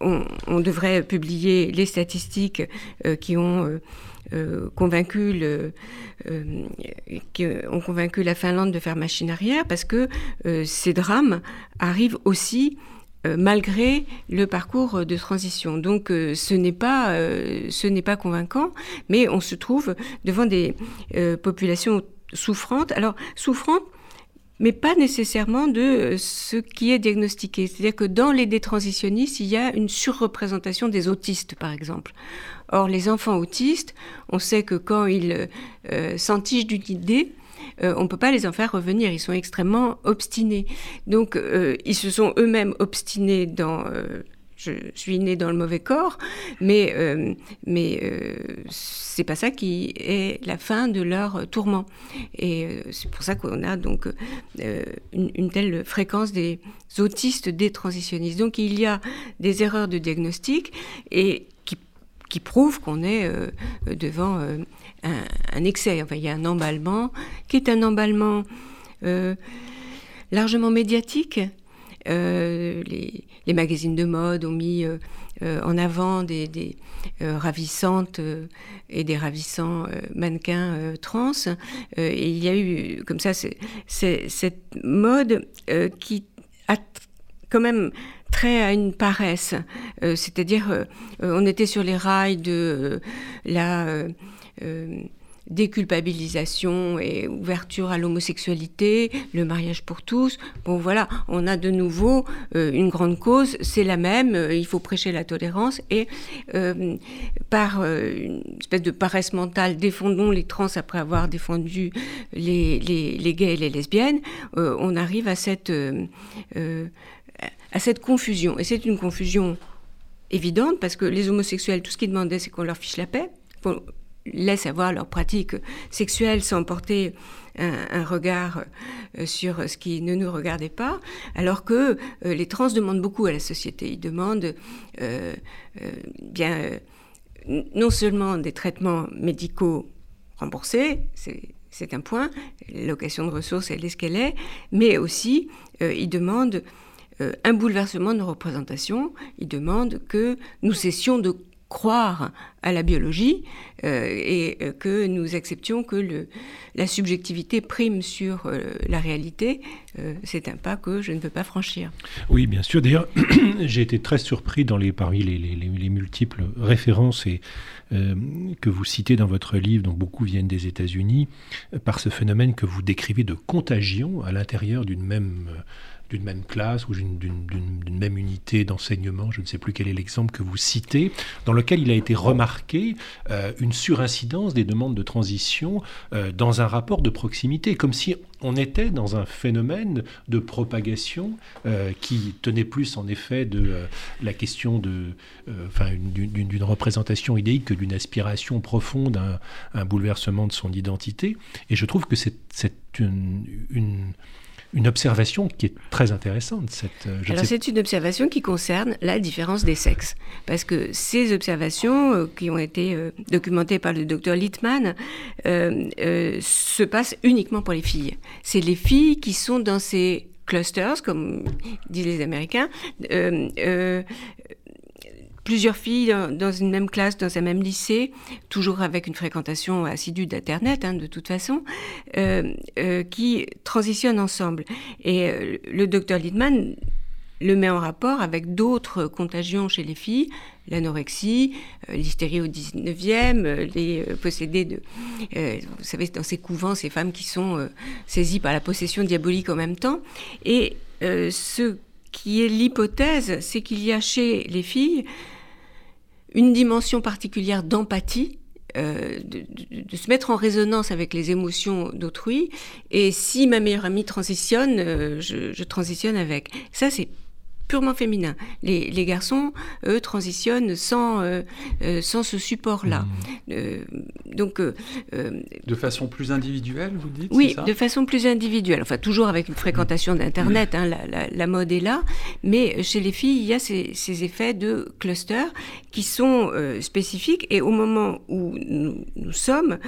on, devrait publier les statistiques qui ont euh, euh, ont convaincu la Finlande de faire machine arrière parce que euh, ces drames arrivent aussi euh, malgré le parcours de transition. Donc euh, ce n'est pas euh, ce n'est pas convaincant, mais on se trouve devant des euh, populations souffrantes. Alors souffrantes mais pas nécessairement de euh, ce qui est diagnostiqué. C'est-à-dire que dans les détransitionnistes, il y a une surreprésentation des autistes, par exemple. Or, les enfants autistes, on sait que quand ils euh, s'entichent d'une idée, euh, on ne peut pas les en faire revenir. Ils sont extrêmement obstinés. Donc, euh, ils se sont eux-mêmes obstinés dans... je suis né dans le mauvais corps, mais, euh, mais euh, c'est pas ça qui est la fin de leur tourment. Et euh, c'est pour ça qu'on a donc euh, une, telle fréquence des autistes détransitionnistes. Donc il y a des erreurs de diagnostic et qui, prouvent qu'on est devant un, un excès. Enfin, il y a un emballement qui est un emballement largement médiatique. Euh, les, magazines de mode ont mis euh, euh, en avant des, ravissantes et des ravissants mannequins trans. Et il y a eu comme ça cette mode qui a quand même trait à une paresse. C'est-à-dire, on était sur les rails de la déculpabilisation et ouverture à l'homosexualité, le mariage pour tous. Bon voilà, on a de nouveau euh, une grande cause, c'est la même, euh, il faut prêcher la tolérance et euh, par une espèce de paresse mentale, défendons les trans après avoir défendu les, les, gays et les lesbiennes, on arrive à cette, à cette confusion. Et c'est une confusion évidente parce que les homosexuels, tout ce qu'ils demandaient, c'est qu'on leur fiche la paix, laisse avoir leurs pratiques sexuelles sans porter un, regard euh, sur ce qui ne nous regardait pas, alors que euh, les trans demandent beaucoup à la société. Ils demandent euh, bien non seulement des traitements médicaux remboursés, c'est un point, l'allocation de ressources, elle est ce qu'elle est, mais aussi ils demandent un bouleversement de nos représentations, ils demandent que nous cessions de croire à la biologie euh, et euh, que nous acceptions que le, la subjectivité prime sur euh, la réalité, c'est un pas que je ne peux pas franchir.
Oui, bien sûr. D'ailleurs, j'ai été très surpris dans les, parmi les, les, les multiples références que vous citez dans votre livre, dont beaucoup viennent des États-Unis, par ce phénomène que vous décrivez de contagion à l'intérieur d'une même d'une même classe ou d'une même unité d'enseignement, je ne sais plus quel est l'exemple que vous citez, dans lequel il a été remarqué euh, une surincidence des demandes de transition euh, dans un rapport de proximité, comme si on était dans un phénomène de propagation euh, qui tenait plus en effet de la question de, enfin, d'une représentation idéique que d'une aspiration profonde à un, bouleversement de son identité. Et je trouve que c'est une une observation qui est très intéressante. Cette,
euh, Alors c'est une observation qui concerne la différence des sexes, parce que ces observations euh, qui ont été euh, documentées par le docteur Littman se passent uniquement pour les filles. C'est les filles qui sont dans ces clusters, comme disent les Américains, plusieurs filles dans une même classe, dans un même lycée, toujours avec une fréquentation assidue d'Internet, hein, de toute façon, euh, euh, qui transitionnent ensemble. Et euh, le docteur Littman le met en rapport avec d'autres contagions chez les filles, l'anorexie, l'hystérie au 19e, les possédés de... vous savez, dans ces couvents, ces femmes qui sont saisies par la possession diabolique en même temps. Et ce qui est l'hypothèse, c'est qu'il y a chez les filles une dimension particulière d'empathie, euh, de, se mettre en résonance avec les émotions d'autrui. Et si ma meilleure amie transitionne, euh, je, je, transitionne avec. Ça, c'est purement féminin. Les, les, garçons, eux, transitionnent sans, euh, euh sans ce support-là. Mmh.
Euh, donc, de façon plus individuelle, vous dites
Oui, de façon plus individuelle. Enfin, toujours avec une fréquentation d'Internet, hein, la, la, la, mode est là. Mais chez les filles, il y a ces, ces effets de cluster qui sont spécifiques. Et au moment où nous, nous sommes,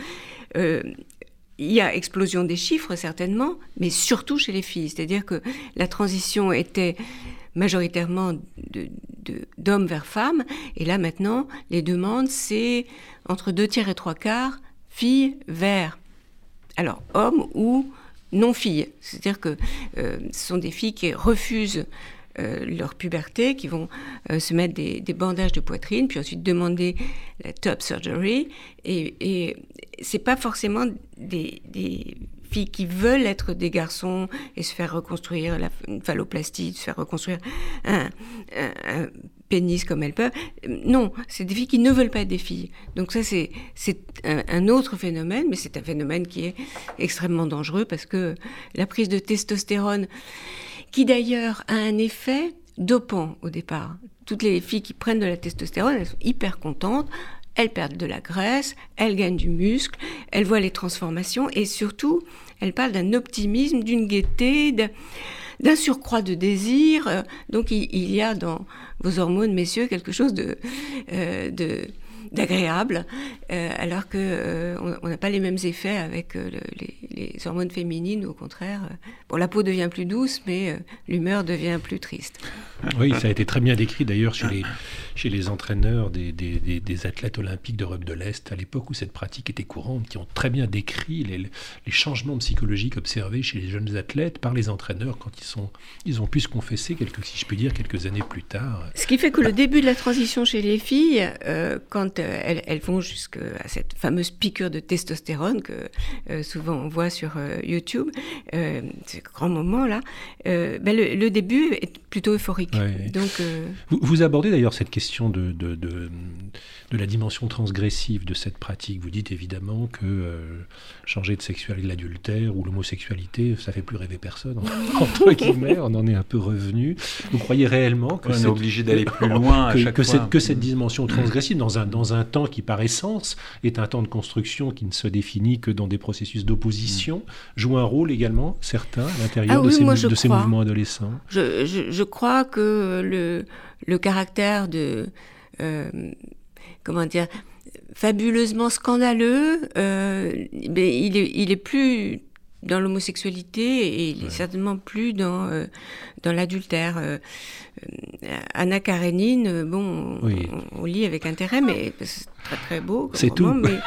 il y a explosion des chiffres certainement, mais surtout chez les filles. C'est-à-dire que la transition était majoritairement d'hommes vers femmes. Et là maintenant, les demandes, c'est entre deux tiers et trois quarts, filles vers, alors hommes ou non-filles. C'est-à-dire que euh, ce sont des filles qui refusent euh, leur puberté, qui vont euh, se mettre des, bandages de poitrine, puis ensuite demander la top surgery. Et, c'est pas forcément des filles qui veulent être des garçons et se faire reconstruire la phalloplastie, se faire reconstruire un, un, pénis comme elles peuvent. Non, c'est des filles qui ne veulent pas être des filles. Donc ça, c'est un, un, autre phénomène, mais c'est un phénomène qui est extrêmement dangereux parce que la prise de testostérone, qui d'ailleurs a un effet dopant au départ. Toutes les filles qui prennent de la testostérone, elles sont hyper contentes elles perdent de la graisse, elles gagnent du muscle, elles voient les transformations et surtout, elles parlent d'un optimisme, d'une gaieté, d'un surcroît de désir. Donc il, y a dans vos hormones, messieurs, quelque chose euh, d'agréable, euh, alors que euh, on n'a pas les mêmes effets avec euh, le, les, les, hormones féminines. Au contraire, euh, bon, la peau devient plus douce, mais euh, l'humeur devient plus triste.
Oui, ça a été très bien décrit d'ailleurs chez les, chez les entraîneurs des, des, des, athlètes olympiques d'Europe de l'Est, à l'époque où cette pratique était courante, qui ont très bien décrit les, les, changements psychologiques observés chez les jeunes athlètes par les entraîneurs quand ils, sont, ils ont pu se confesser, quelques, si je peux dire, quelques années plus tard.
Ce qui fait que le début de la transition chez les filles, euh, quand euh, elles, elles, vont jusqu'à cette fameuse piqûre de testostérone que euh, souvent on voit sur YouTube, ce grand moment là, ben le, début est plutôt euphorique.
Ouais.
Donc,
vous, vous, abordez d'ailleurs cette question de, de, de, de, la dimension transgressive de cette pratique. Vous dites évidemment que changer de sexualité de l'adultère ou l'homosexualité, ça fait plus rêver personne. Entre guillemets, on en est un peu revenu. Vous croyez réellement que
on est obligé d'aller plus loin
que,
à chaque
que
fois.
Cette, que cette dimension transgressive, dans un, dans un temps qui par essence est un temps de construction qui ne se définit que dans des processus d'opposition, mmh. joue un rôle également, certains, à l'intérieur
ah
de,
oui,
ces,
moi,
de ces mouvements adolescents?
Je, je, je, crois que le, le caractère de... Euh, comment dire fabuleusement scandaleux, euh, mais il est, il est plus dans l'homosexualité et il est certainement plus dans, dans l'adultère. Anna Karenine, bon, on, lit avec intérêt, mais c'est très très beau.
C'est tout.
Mais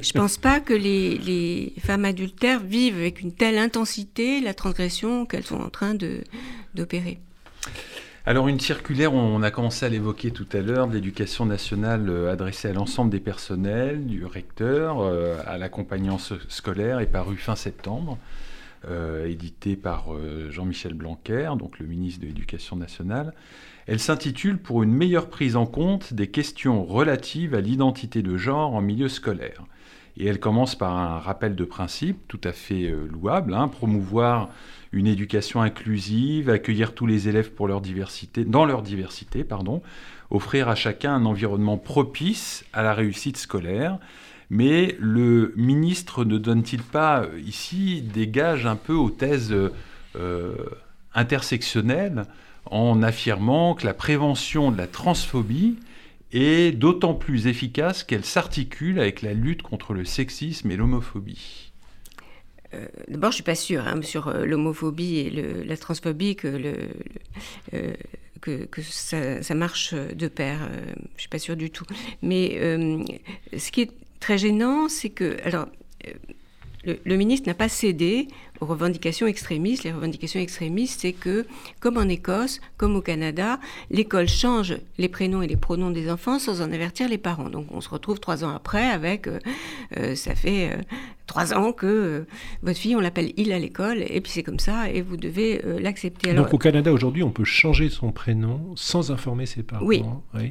je pense pas que les, les, femmes adultères vivent avec une telle intensité la transgression qu'elles sont en train d'opérer.
Alors une circulaire, on a commencé à l'évoquer tout à l'heure, de l'éducation nationale euh, adressée à l'ensemble des personnels, du recteur, euh, à l'accompagnant scolaire, est parue fin septembre, euh, éditée par Jean-Michel Blanquer, donc le ministre de l'Éducation nationale. Elle s'intitule Pour une meilleure prise en compte des questions relatives à l'identité de genre en milieu scolaire. Et elle commence par un rappel de principe tout à fait louable, hein, promouvoir une éducation inclusive, accueillir tous les élèves dans leur diversité, offrir à chacun un environnement propice à la réussite scolaire. Mais le ministre ne donne-t-il pas euh, ici des gages un peu aux thèses euh, intersectionnelles en affirmant que la prévention de la transphobie est d'autant plus efficace qu'elle s'articule avec la lutte contre le sexisme et l'homophobie?
Euh, d'abord, je suis pas sûre hein, sur euh, l'homophobie et la transphobie que, le, euh, que, ça, marche de pair. je suis pas sûre du tout. Mais ce qui est très gênant, c'est que alors le, ministre n'a pas cédé aux revendications extrémistes. Les revendications extrémistes, c'est que, comme en Écosse, comme au Canada, l'école change les prénoms et les pronoms des enfants sans en avertir les parents. Donc on se retrouve trois ans après avec, euh, euh, ça fait euh, trois ans que votre fille, on l'appelle il à l'école, et puis c'est comme ça, et vous devez l'accepter.
Donc au Canada, aujourd'hui, on peut changer son prénom sans informer ses parents.
Oui,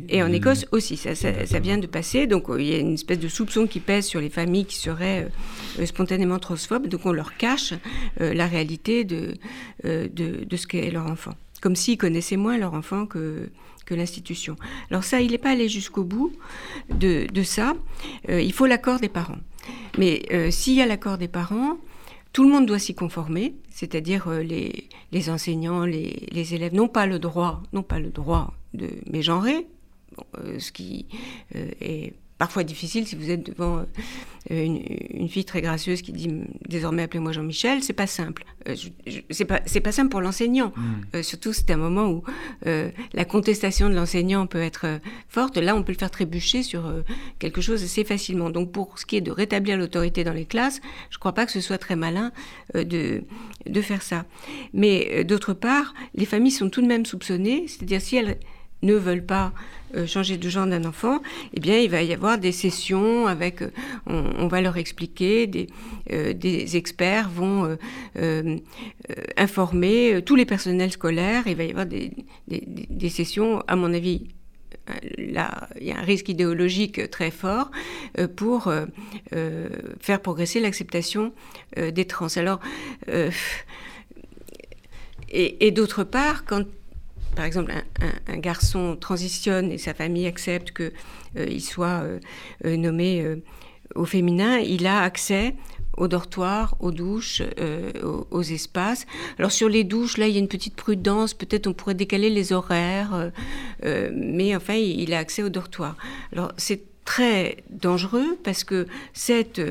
et en Écosse aussi, ça, ça, ça, vient de passer. Donc il y a une espèce de soupçon qui pèse sur les familles qui seraient spontanément transphobes, donc on leur cache la réalité de, euh, de, de, ce qu'est leur enfant. Comme s'ils connaissaient moins leur enfant que, que l'institution. Alors ça, il n'est pas allé jusqu'au bout de, de ça. Euh, il faut l'accord des parents. Mais s'il y a l'accord des parents, tout le monde doit s'y conformer, c'est-à-dire les, les, enseignants, les, les, élèves n'ont pas le droit, n'ont pas le droit de mégenrer, ce qui est parfois difficile si vous êtes devant euh, une, fille très gracieuse qui dit désormais appelez-moi Jean-Michel, c'est pas simple. Euh, c'est pas c'est pas simple pour l'enseignant. Mm. Euh, surtout c'est un moment où la contestation de l'enseignant peut être forte. Là, on peut le faire trébucher sur quelque chose assez facilement. Donc pour ce qui est de rétablir l'autorité dans les classes, je crois pas que ce soit très malin de de faire ça. Mais d'autre part, les familles sont tout de même soupçonnées, c'est-à-dire si elles ne veulent pas euh, changer de genre d'un enfant, eh bien, il va y avoir des sessions avec, euh, on, va leur expliquer, des, euh, experts vont informer tous les personnels scolaires, il va y avoir des, sessions, à mon avis, Là, il y a un risque idéologique très fort pour faire progresser l'acceptation des trans. Alors, et d'autre part, quand par exemple, un, garçon transitionne et sa famille accepte qu'il euh, soit euh, euh, nommé au féminin, il a accès aux dortoirs, aux douches, aux, espaces. Alors sur les douches, là, il y a une petite prudence. Peut-être on pourrait décaler les horaires, mais enfin, il, a accès aux dortoirs. Alors c'est très dangereux parce que cette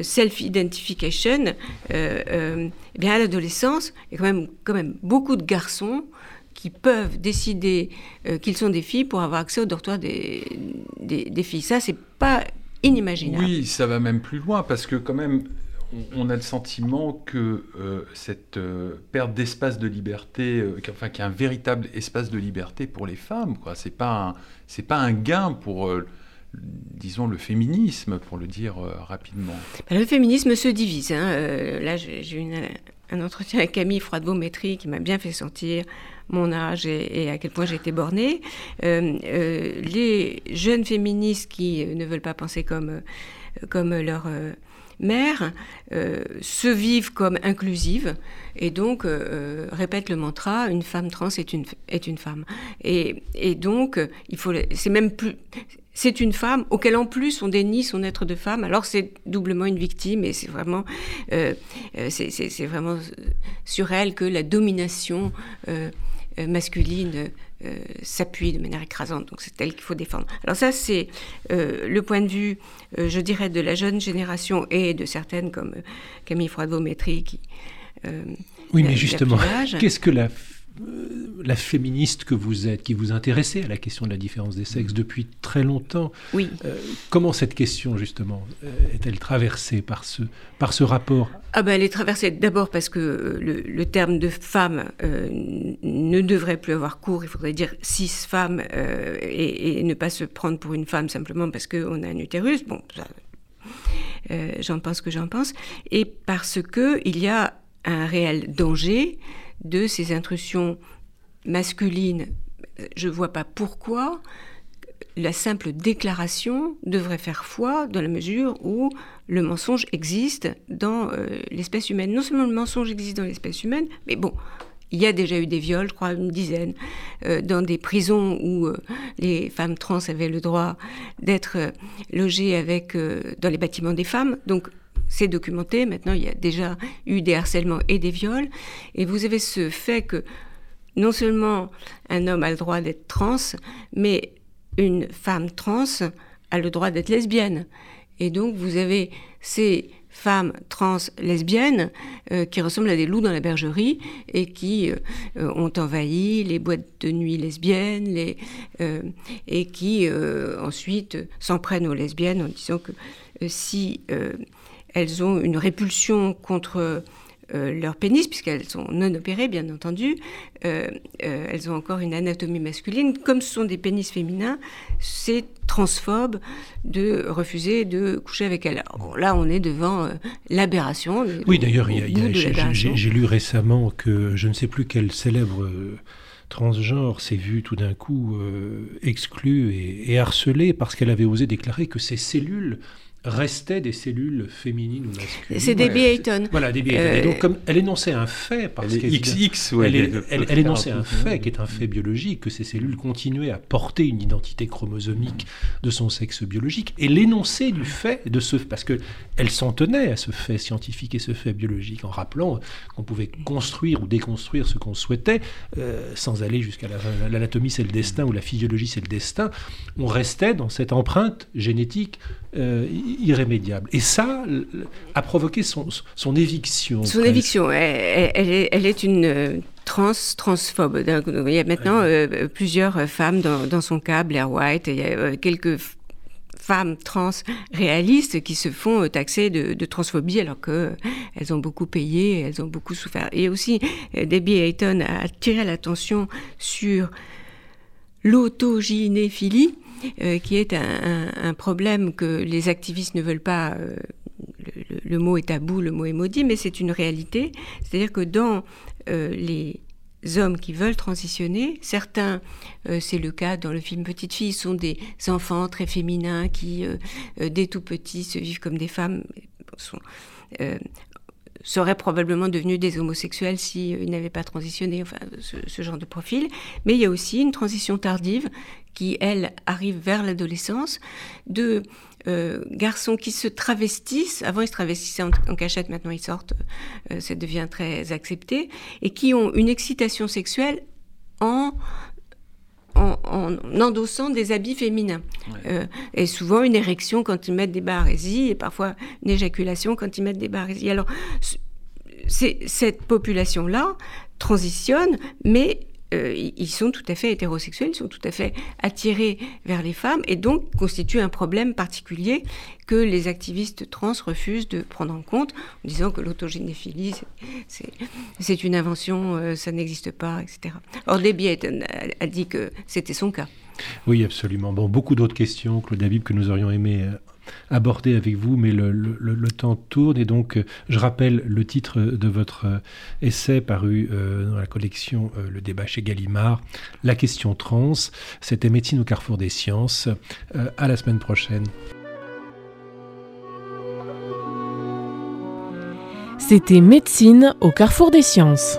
self-identification, eh bien à l'adolescence, il y a quand même, quand même beaucoup de garçons qui peuvent décider euh, qu'ils sont des filles pour avoir accès au dortoir des, des, filles. Ça, c'est pas inimaginable.
Oui, ça va même plus loin parce que quand même, on, a le sentiment que euh, cette euh, perte d'espace de liberté, enfin, qu'il y a un véritable espace de liberté pour les femmes, quoi. C'est pas c'est pas un gain pour disons, le féminisme, pour le dire rapidement
bah, Le féminisme se divise. Hein. là, j'ai eu un entretien avec Camille Froidevaux-Métry qui m'a bien fait sentir mon âge et, à quel point j'étais bornée. Euh, euh, les jeunes féministes qui ne veulent pas penser comme, comme leur mère se vivent comme inclusives et donc répètent le mantra une femme trans est une, est une femme. Et, et donc, il faut, c'est même plus, c'est une femme auquel en plus on dénie son être de femme. Alors c'est doublement une victime et c'est vraiment, euh, c'est vraiment sur elle que la domination euh, masculine s'appuie de manière écrasante. Donc c'est elle qu'il faut défendre. Alors ça, c'est le point de vue, je dirais, de la jeune génération et de certaines comme Camille Froidevaux-Métry qui...
oui, mais justement, qu'est-ce que la euh, la féministe que vous êtes, qui vous intéressez à la question de la différence des sexes depuis très longtemps.
Oui.
Euh, comment cette question, justement, euh, est-elle traversée par ce, par ce rapport?
Ah ben, Elle est traversée d'abord parce que le, terme de femme ne devrait plus avoir cours. Il faudrait dire cis femme et, ne pas se prendre pour une femme simplement parce qu'on a un utérus. Bon, j'en pense que j'en pense. Et parce qu'il y a un réel danger de ces intrusions masculines, je ne vois pas pourquoi la simple déclaration devrait faire foi dans la mesure où le mensonge existe dans euh, l'espèce humaine. Non seulement le mensonge existe dans l'espèce humaine, mais bon, il y a déjà eu des viols, je crois une dizaine, euh, dans des prisons où euh, les femmes trans avaient le droit d'être logées avec, dans les bâtiments des femmes. Donc c'est documenté. Maintenant, il y a déjà eu des harcèlements et des viols. Et vous avez ce fait que non seulement un homme a le droit d'être trans, mais une femme trans a le droit d'être lesbienne. Et donc, vous avez ces femmes trans lesbiennes euh, qui ressemblent à des loups dans la bergerie et qui euh, ont envahi les boîtes de nuit lesbiennes les, euh, et qui ensuite s'en prennent aux lesbiennes en disant que si elles ont une répulsion contre euh, leur pénis, puisqu'elles sont non opérées, bien entendu. Euh, euh, elles ont encore une anatomie masculine. Comme ce sont des pénis féminins, c'est transphobe de refuser de coucher avec elles. là, on est devant l'aberration.
Oui, d'ailleurs, j'ai lu récemment que je ne sais plus quel célèbre transgenre s'est vu tout d'un coup exclu et, et harcelé parce qu'elle avait osé déclarer que ses cellules restaient des cellules féminines ou masculines.
C'est Debbie Hayton.
Voilà, Debbie Hayton. Et donc, comme elle énonçait un fait, parce
elle XX,
elle, elle, énonçait un fait qui est un fait biologique, que ces cellules continuaient à porter une identité chromosomique de son sexe biologique, et l'énoncé du fait de ce, parce que elle s'en tenait à ce fait scientifique et ce fait biologique, en rappelant qu'on pouvait construire ou déconstruire ce qu'on souhaitait, euh, sans aller jusqu'à l'anatomie c'est le destin ou la physiologie c'est le destin. On restait dans cette empreinte génétique euh, irrémédiable. Et ça a provoqué son, son éviction.
Son éviction, elle, est, elle, est, une euh, trans, transphobe. Il y a maintenant euh, plusieurs femmes dans, dans, son cas, Blair White, il y a quelques femmes trans réalistes qui se font taxer de, de transphobie alors qu'elles ont beaucoup payé, elles ont beaucoup souffert. Et aussi, Debbie Hayton a attiré l'attention sur l'autogynéphilie, euh, qui est un, problème que les activistes ne veulent pas. Euh, le, mot est tabou, le mot est maudit, mais c'est une réalité. C'est-à-dire que dans euh, les hommes qui veulent transitionner, certains, c'est le cas dans le film Petite fille, sont des enfants très féminins qui, dès tout petits, se vivent comme des femmes. Seraient probablement devenus des homosexuels s'ils n'avaient pas transitionné, enfin ce, genre de profil. Mais il y a aussi une transition tardive qui, elle, arrive vers l'adolescence, de euh, garçons qui se travestissent, avant ils se travestissaient en, cachette, maintenant ils sortent, euh, ça devient très accepté, et qui ont une excitation sexuelle en en, endossant des habits féminins. Euh, et souvent une érection quand ils mettent des barésies, et parfois une éjaculation quand ils mettent des barésies. Alors, cette population-là transitionne, mais euh, ils sont tout à fait hétérosexuels, ils sont tout à fait attirés vers les femmes et donc constituent un problème particulier que les activistes trans refusent de prendre en compte en disant que l'autogénéphilie, c'est une invention, euh, ça n'existe pas, etc. Or, Debbie a, dit que c'était son cas.
Oui, absolument. Bon, beaucoup d'autres questions, Claude Habib, que nous aurions aimé euh, aborder avec vous, mais le, temps tourne et donc euh, je rappelle le titre de votre euh, essai paru euh, dans la collection Le débat chez Gallimard, La question trans. C'était Médecine au carrefour des sciences. à la semaine prochaine.
C'était Médecine au carrefour des sciences.